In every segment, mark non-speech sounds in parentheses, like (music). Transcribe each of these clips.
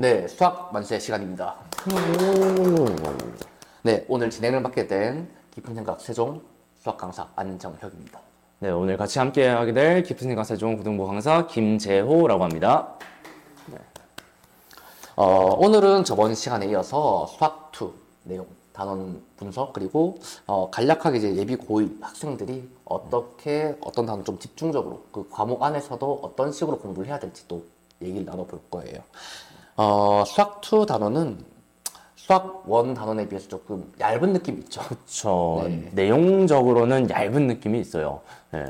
네, 수학 만세 시간입니다. 네, 오늘 진행을 맡게 된 깊은 생각 세종 수학 강사 안정혁입니다. 네, 오늘 같이 함께 하게 될 깊은 생각 세종 고등부 강사 김재호라고 합니다. 어, 오늘은 저번 시간에 이어서 수학 2 내용, 단원 분석, 그리고 어, 간략하게 이제 예비 고1 학생들이 어떻게 어떤 단원 좀 집중적으로 그 과목 안에서도 어떤 식으로 공부를 해야 될지 또 얘기를 나눠볼 거예요. 어, 수학 2 단원은 수학 1 단원에 비해서 조금 얇은 느낌이 있죠. 그쵸. (laughs) 네. 내용적으로는 얇은 느낌이 있어요. 예.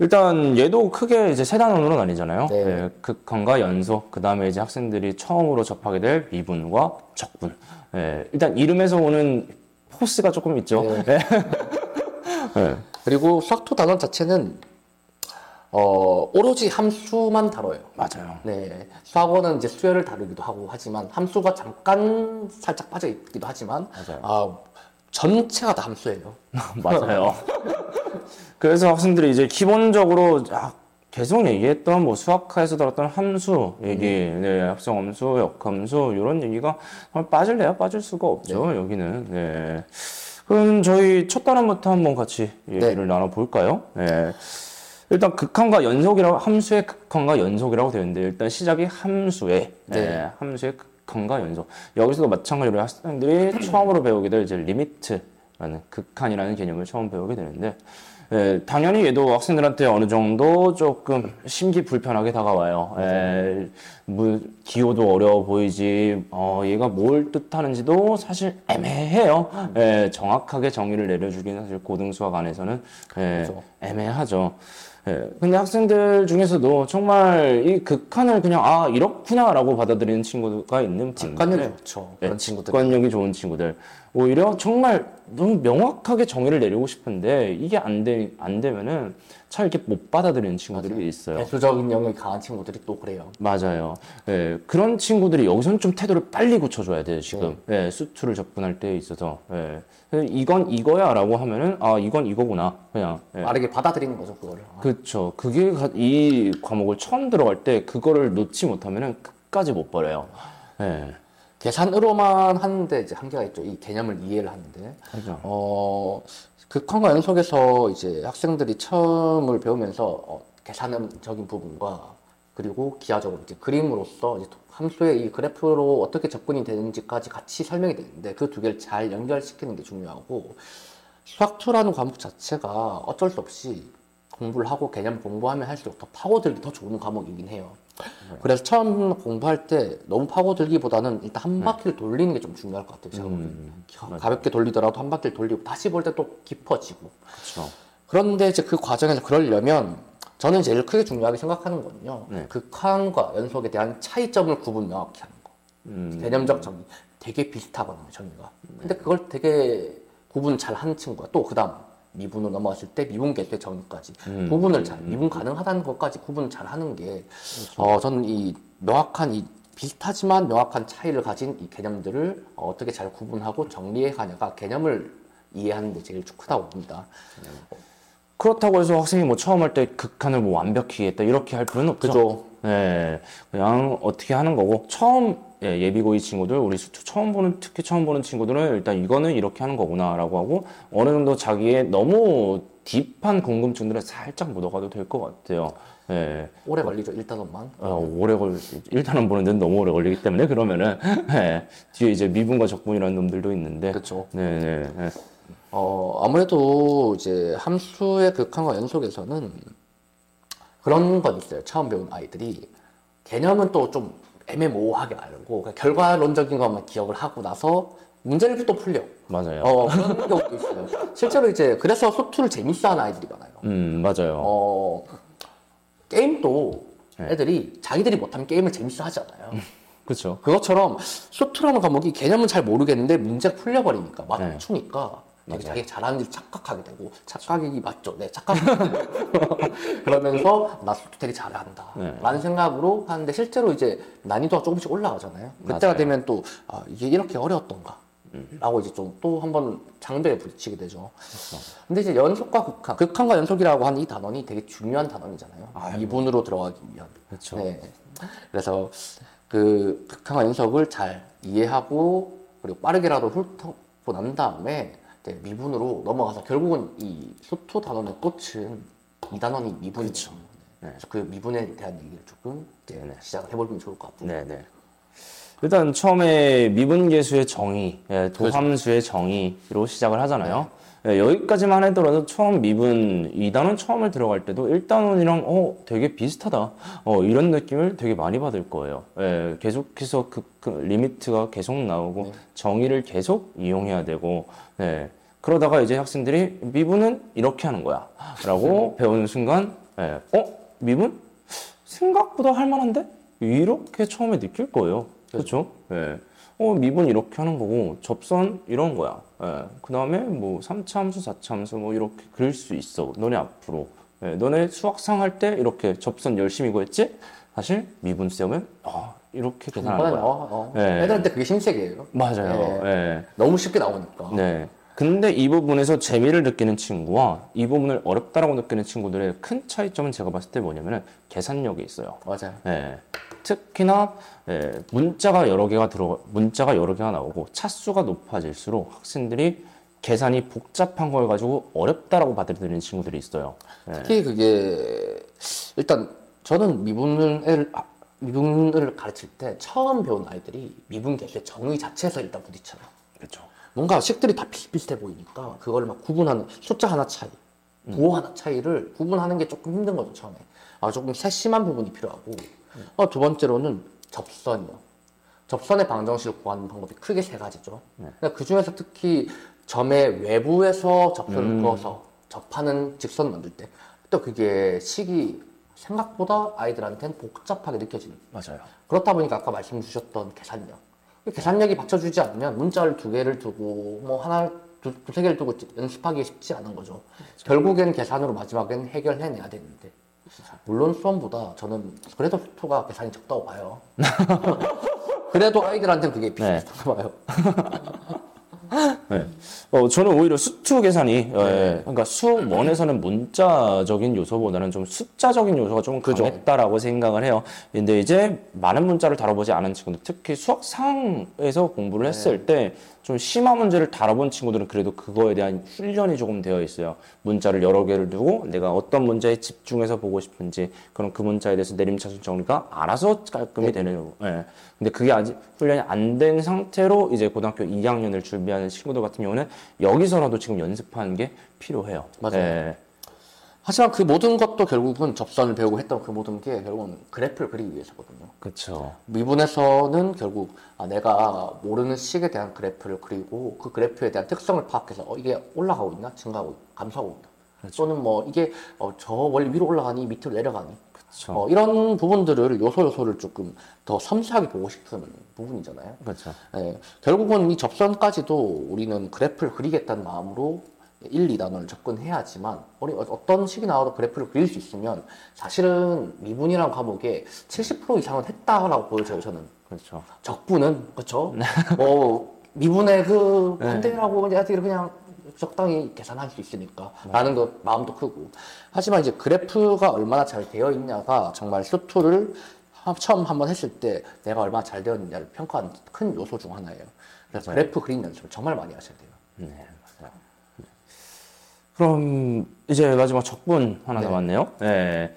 일단 얘도 크게 이제 세 단원으로 나뉘잖아요. 네. 예, 극한과 연소, 그 다음에 이제 학생들이 처음으로 접하게 될 미분과 적분. 예, 일단 이름에서 오는 포스가 조금 있죠. 네. 예. 예. (laughs) 그리고 수학2 단원 자체는 어, 오로지 함수만 다뤄요. 맞아요. 네, 수학원은 이제 수열을 다루기도 하고 하지만 함수가 잠깐 살짝 빠져 있기도 하지만 맞아요. 아, 전체가 다 함수예요. (laughs) 맞아요. 그래서 학생들이 이제 기본적으로 아, 계속 얘기했던 뭐 수학과에서 다뤘던 함수 얘기, 네, 합성함수, 역함수 이런 얘기가 빠질래야 빠질 수가 없죠. 여기는. 네. 그럼 저희 첫 단원부터 한번 같이 얘기를 나눠 볼까요? 네. 일단 극한과 연속이라고 함수의 극한과 연속이라고 되어 있는데 일단 시작이 함수의 네. 네, 함수의 극한과 연속 여기서도 마찬가지로 학생들이 처음으로 배우게 될 이제 리미트라는 극한이라는 개념을 처음 배우게 되는데 예, 당연히 얘도 학생들한테 어느 정도 조금 심기 불편하게 다가와요. 예, 뭐 기호도 어려워 보이지, 어, 얘가 뭘 뜻하는지도 사실 애매해요. 예, 정확하게 정의를 내려주기는 사실 고등수학 안에서는 예, 그렇죠. 애매하죠. 예, 근데 학생들 중에서도 정말 이 극한을 그냥 아 이렇구나라고 받아들이는 친구가 있는 직관력이 반면에 좋죠. 네, 그런 친구들. 직관력이 좋은 친구들 오히려 정말 너무 명확하게 정의를 내리고 싶은데 이게 안, 되, 안 되면은 잘 이렇게 못 받아들이는 친구들이 있어요. 배수적인 영역이 강한 친구들이 또 그래요. 맞아요. 예, 그런 친구들이 여기서는 좀 태도를 빨리 고쳐줘야 돼요, 지금. 네. 예, 수투를 접근할 때 있어서. 예. 이건 이거야 라고 하면은, 아, 이건 이거구나. 그냥. 예. 빠르게 받아들이는 거죠, 그거를. 그쵸. 그게 가- 이 과목을 처음 들어갈 때 그거를 놓지 못하면은 끝까지 못 버려요. 예. 계산으로만 하는데 이제 한계가 있죠. 이 개념을 이해를 하는데. 그죠. 어, 극한과 연속에서 이제 학생들이 처음을 배우면서 어, 계산적인 부분과 그리고 기하적으로 이제 그림으로써 이제 함수의 이 그래프로 어떻게 접근이 되는지까지 같이 설명이 되는데 그 두 개를 잘 연결시키는 게 중요하고 수학2라는 과목 자체가 어쩔 수 없이 공부를 하고 개념 공부하면 할수록 더 파고들기 더 좋은 과목이긴 해요. 그래서 처음 공부할 때 너무 파고들기보다는 일단 한 바퀴를 돌리는 게 좀 중요할 것 같아요. 제가 보기에는. 가- 가볍게 돌리더라도 한 바퀴를 돌리고 다시 볼 때 또 깊어지고. 그쵸. 그런데 이제 그 과정에서 그러려면 저는 제일 크게 중요하게 생각하는 거는요. 네. 극한과 연속에 대한 차이점을 구분 명확히 하는 거. 음. 개념적 정의. 되게 비슷하거든요, 정의가. 근데 그걸 되게 구분 잘 하는 친구가 또 그 다음 미분으로 넘어갔을 때 미분 개수의 정의까지 음. 구분을 잘 미분 가능하다는 것까지 구분을 잘 하는 게 그렇죠. 어, 저는 이 명확한 이 비슷하지만 명확한 차이를 가진 이 개념들을 어, 어떻게 잘 구분하고 정리해 가냐가 개념을 이해하는 데 제일 크다고 봅니다. 그렇다고 해서 학생이 뭐 처음 할 때 극한을 뭐 완벽히 했다 이렇게 할 필요는 없죠. 그죠? 네, 그냥 어떻게 하는 거고 처음 예, 예비고이 친구들 우리 처음 보는 특히 처음 보는 친구들은 일단 이거는 이렇게 하는 거구나라고 하고 어느 정도 자기의 너무 딥한 궁금증들은 살짝 묻어가도 될 것 같아요. 예. 오래 걸리죠, 일단원만. 어, 오래 걸 일단은 보는 데는 너무 오래 걸리기 때문에 그러면은 (laughs) 예, 뒤에 이제 미분과 적분이라는 놈들도 있는데 그렇죠. 네, 네, 네. 어, 아무래도 이제 함수의 극한과 연속에서는 그런 건 있어요. 처음 배운 아이들이 개념은 또 좀 애매모호하게 알고 그냥 결과론적인 것만 기억을 하고 나서 문제를 또 풀려. 맞아요. 어, 그런 경우도 있어요. 실제로 이제 그래서 소투를 재밌어하는 아이들이 많아요. 음, 맞아요. 어, 게임도 네. 애들이 자기들이 못하면 게임을 재밌어 하잖아요. 그렇죠. 그것처럼 소투라는 과목이 개념은 잘 모르겠는데 문제 풀려버리니까 맞추니까 되게 자기 잘하는 일 착각하게 되고 착각이 맞죠? 네, 착각. (laughs) 그러면서 나 소투 되게 잘한다. 네. 라는 생각으로 하는데 실제로 이제 난이도가 조금씩 올라가잖아요. 그때가 맞아요. 되면 또 아, 이게 이렇게 어려웠던가. 라고 이제 좀 또 한번 장벽에 부딪히게 되죠. 근데 이제 연속과 극한, 극한과 연속이라고 하는 이 단원이 되게 중요한 단원이잖아요. 이분으로 들어가기 위한. 그렇죠. 네. 그래서 그 극한과 연속을 잘 이해하고 그리고 빠르게라도 훑고 난 다음에 미분으로 넘어가서 결국은 이 소토 단원의 꽃은 이 단원이 미분이죠. 네. 그래서 그 미분에 대한 얘기를 조금 이제 시작을 해보면 좋을 것 같고. 네네. 일단 처음에 미분 계수의 정의, 예, 도함수의 정의로 시작을 하잖아요. 예, 여기까지만 하더라도 처음 미분 2단원 처음을 들어갈 때도 1단원이랑 어 되게 비슷하다. 어 이런 느낌을 되게 많이 받을 거예요. 예, 계속해서 그, 그 리미트가 계속 나오고 정의를 계속 이용해야 되고 예, 그러다가 이제 학생들이 미분은 이렇게 하는 거야. 라고 배우는 순간 예, 어 미분 생각보다 할만한데? 이렇게 처음에 느낄 거예요. 그렇죠? 예. 어, 미분 이렇게 하는 거고, 접선 이런 거야. 예. 그 다음에 뭐, 3차 함수, 4차 함수 뭐, 이렇게 그릴 수 있어. 너네 앞으로. 예. 너네 수학상 할 때 이렇게 접선 열심히 구했지? 사실 미분 세우면, 아, 이렇게 계산하는 거야. 나와. 어. 네. 애들한테 그게 신세계예요. 맞아요. 예. 너무 쉽게 나오니까. 네. 근데 이 부분에서 재미를 느끼는 친구와 이 부분을 어렵다라고 느끼는 친구들의 큰 차이점은 제가 봤을 때 뭐냐면은 계산력이 있어요. 맞아요. 예. 특히나 예, 문자가 여러 개가 들어 문자가 여러 개가 나오고 차수가 높아질수록 학생들이 계산이 복잡한 걸 가지고 어렵다라고 받아들이는 친구들이 있어요. 예. 특히 그게 일단 저는 미분을 아, 미분을 가르칠 때 처음 배운 아이들이 미분 개수의 정의 자체에서 일단 부딪혀요. 그렇죠. 뭔가 식들이 다 비슷비슷해 보이니까 그걸 막 구분하는 숫자 하나 차이, 부호 하나 차이를 구분하는 게 조금 힘든 거죠 처음에. 아 조금 세심한 부분이 필요하고. 어, 두 번째로는 접선이요. 접선의 방정식을 구하는 방법이 크게 세 가지죠. 그 중에서 특히 점의 외부에서 접선을 그어서 접하는 직선을 만들 때 또 그게 식이 생각보다 아이들한테는 복잡하게 느껴지는. 맞아요. 그렇다 보니까 아까 말씀 주셨던 계산력. 이 계산력이 받쳐주지 않으면 문자를 두 개를 두고 뭐 하나 두, 두세 개를 두고 연습하기 쉽지 않은 거죠. 결국엔 계산으로 마지막엔 해결해내야 되는데. 물론 수험보다 저는 그래도 수토가 계산이 적다고 봐요. (laughs) 그래도 아이들한테는 그게 비슷한가 봐요. 네. 어, 저는 오히려 수투 계산이, 예, 그러니까 수원에서는 문자적인 요소보다는 좀 숫자적인 요소가 좀 강했다라고 생각을 해요. 근데 이제 많은 문자를 다뤄보지 않은 친구들, 특히 수학상에서 공부를 했을 때좀 심한 문제를 다뤄본 친구들은 그래도 그거에 대한 훈련이 조금 되어 있어요. 문자를 여러 개를 두고 내가 어떤 문제에 집중해서 보고 싶은지, 그럼 그 문자에 대해서 내림차순 정리가 알아서 깔끔히 되는, 예. 근데 그게 아직 훈련이 안 된 상태로 이제 고등학교 2학년을 준비하는 친구들 같은 경우는 여기서라도 지금 연습하는 게 필요해요. 맞아요. 예. 하지만 그 모든 것도 결국은 접선을 배우고 했던 그 모든 게 결국은 그래프를 그리기 위해서거든요. 그쵸. 미분에서는 결국 아, 내가 모르는 식에 대한 그래프를 그리고 그 그래프에 대한 특성을 파악해서 어, 이게 올라가고 있나 증가하고 있나 감소하고 있나 또는 뭐 이게 어, 저 원리 위로 올라가니 밑으로 내려가니 그쵸. 어, 이런 부분들을 요소 요소를 조금 더 섬세하게 보고 싶은 부분이잖아요. 그쵸. 예, 결국은 이 접선까지도 우리는 그래프를 그리겠다는 마음으로 1, 2단원을 접근해야지만 우리 어- 어떤 식이 나와도 그래프를 그릴 수 있으면 사실은 미분이라는 과목에 70% 이상은 했다라고 보여져요 저는. 그렇죠. 적분은 그렇죠 (laughs) 뭐 미분의 그 반대라고 애들이 그냥 적당히 계산할 수 있으니까 라는 거 마음도 크고. 하지만 이제 그래프가 얼마나 잘 되어 있냐가 정말 수투를 하- 처음 한번 했을 때 내가 얼마나 잘 되어 있느냐를 평가하는 큰 요소 중 하나예요. 그래서 그래프 그리는 연습을 정말 많이 하셔야 돼요. 네. 그럼 이제 마지막 적분 하나 네. 남았네요. 네.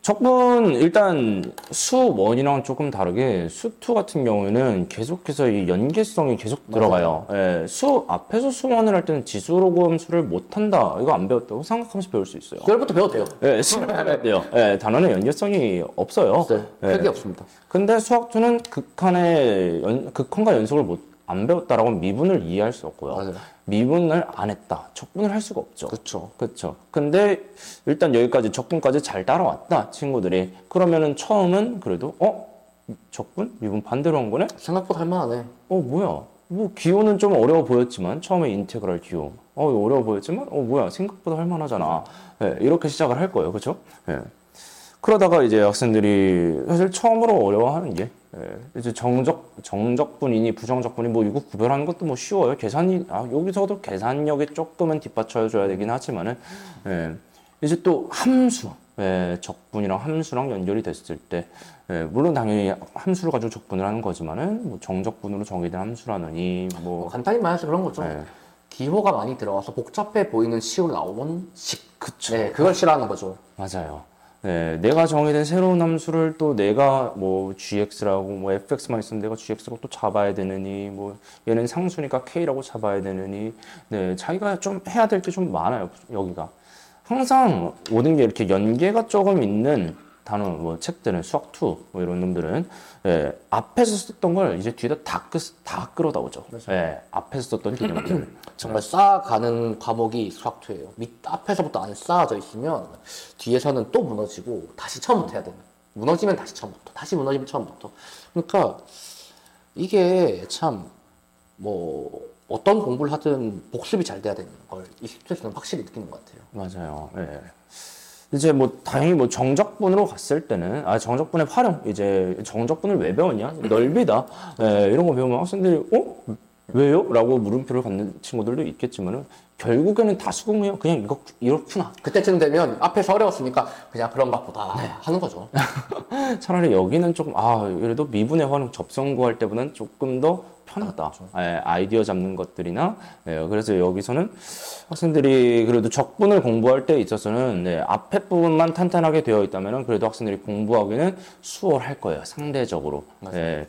적분 일단 수원이랑 조금 다르게 수투 같은 경우에는 계속해서 이 연계성이 계속 들어가요. 예, 수 앞에서 수원을 할 때는 지수로금 수를 못 한다. 이거 안 배웠다고 생각하면서 배울 수 있어요. 그걸부터 배워도 돼요 예, 시간이 돼요. 예, 단어는 연계성이 없어요. 네, 예. 크게 없습니다 근데 수학투는 극한의 연, 극한과 연속을 못, 안 배웠다라고 미분을 이해할 수 없고요. 맞아요. 미분을 안 했다. 적분을 할 수가 없죠. 그렇죠 그렇죠. 근데 일단 여기까지 적분까지 잘 따라왔다 친구들이. 그러면은 처음은 그래도 어 적분 미분 반대로 한 거네. 생각보다 할만하네 어 뭐야? 뭐 기호는 좀 어려워 보였지만 처음에 인테그랄 기호 어 어려워 보였지만 어 뭐야 생각보다 할만하잖아. 예, 이렇게 시작을 할 거예요, 그렇죠? 예. 그러다가 이제 학생들이 사실 처음으로 어려워하는 게 예, 이제 정적 정적분이니 부정적분이 뭐 이거 구별하는 것도 뭐 쉬워요. 계산이 아 여기서도 계산력이 조금은 뒷받쳐 줘야 되긴 하지만은 예, 이제 또 함수 예, 적분이랑 함수랑 연결이 됐을 때 예, 물론 당연히 함수를 가지고 적분을 하는 거지만은 뭐 정적분으로 정의된 함수라느니 뭐뭐 간단히 말해서 그런 거죠. 예, 기호가 많이 들어가서 복잡해 보이는 식으로 나오는 식. 그쵸. 네, 그걸 싫어하는 거죠. 맞아요. 네, 내가 정의된 새로운 함수를 또 내가 뭐 gx라고 뭐 fx만 있으면 내가 gx라고 또 잡아야 되느니 뭐 얘는 상수니까 k라고 잡아야 되느니 네, 자기가 좀 해야 될 게 좀 많아요 여기가. 항상 모든 게 이렇게 연계가 조금 있는 단어 뭐 책들은 수학 2뭐 이런 놈들은 예, 앞에서 썼던 걸 이제 뒤에다 다, 끄, 다 끌어다 오죠. 예, 앞에서 썼던 개념들. (clears throat) 정말 쌓아가는 과목이 수학투예요. 밑 앞에서부터 안 쌓아져 있으면 뒤에서는 또 무너지고 다시 처음부터 해야 되는. 무너지면 다시 처음부터, 다시 무너지면 처음부터. 그러니까 이게 참 뭐 어떤 공부를 하든 복습이 잘 돼야 되는 걸이 숙제에서는 확실히 느끼는 것 같아요. 맞아요. 예. 이제 뭐 다행히 뭐 정적분으로 갔을 때는 아 정적분의 활용 이제 정적분을 왜 배웠냐? 넓이다. 예, 이런 거 배우면 학생들이 어? 왜요? 라고 물음표를 갖는 친구들도 있겠지만은 결국에는 다 수긍해요. 그냥 이거 이렇구나. 그때쯤 되면 앞에서 어려웠으니까 그냥 그런가 보다 하는 거죠. (laughs) 차라리 여기는 조금 아 그래도 미분의 활용 접선 구할 때보다는 조금 더 편하다. 예, 아이디어 잡는 것들이나 예, 그래서 여기서는 학생들이 그래도 적분을 공부할 때 있어서는 네, 앞에 부분만 탄탄하게 되어 있다면은 그래도 학생들이 공부하기는 수월할 거예요. 상대적으로. 예.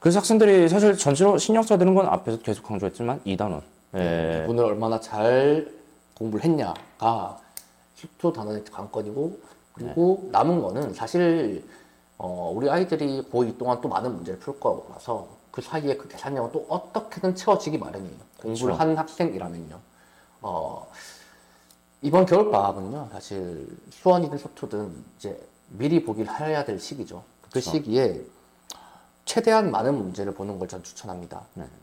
그래서 학생들이 사실 전체로 신경 써야 되는 건 앞에서 계속 강조했지만 2단원. 예. 부분을 얼마나 잘 공부를 했냐가 식초 단원의 관건이고 그리고 남은 거는 사실 어, 우리 아이들이 고2 동안 또 많은 문제를 풀 거라서 그 사이에 그 계산량은 또 어떻게든 채워지기 마련이에요. 공부를 한 학생이라면요. 어, 이번 겨울 방학은요, 사실 수원이든 소투든 이제 미리 보기를 해야 될 시기죠. 그 시기에 최대한 많은 문제를 보는 걸 전 추천합니다.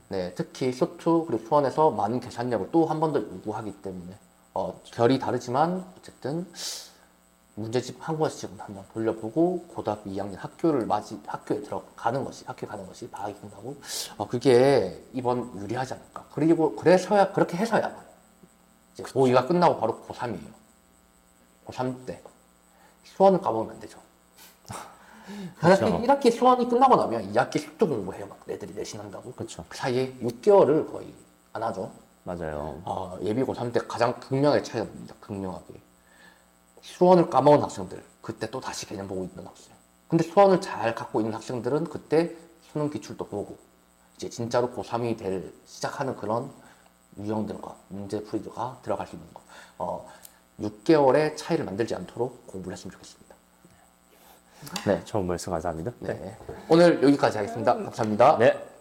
네. 특히 소투 그리고 수원에서 많은 계산력을 또 한 번 더 요구하기 때문에 어, 결이 다르지만 어쨌든 문제집 한 권씩은 한번 돌려보고 고등학교 2학년 학교를 맞이 학교에 들어가는 것이 학교 가는 것이 방학이 끝나고 어, 그게 이번 유리하지 않을까. 그리고 그래서야 그렇게 해서야 이제 고2가 끝나고 바로 고3이에요. 고3 때 수원을 까먹으면 안 되죠. 그렇죠. 1학기, 1학기 수원이 끝나고 나면 2학기 숙도 공부해요. 막 애들이 내신한다고. 그렇죠. 그 사이에 6개월을 거의 안 하죠. 맞아요. 어, 예비 고3 때 가장 극명하게 차이가 납니다. 극명하게. 수원을 까먹은 학생들, 그때 또 다시 개념 보고 있는 학생. 근데 수원을 잘 갖고 있는 학생들은 그때 수능 기출도 보고, 이제 진짜로 고3이 될, 시작하는 그런 유형들과 문제풀이가 들어갈 수 있는 거. 어, 6개월의 차이를 만들지 않도록 공부를 했으면 좋겠습니다. 네, 좋은 말씀 감사합니다. 네. 오늘 여기까지 하겠습니다. 감사합니다. 네.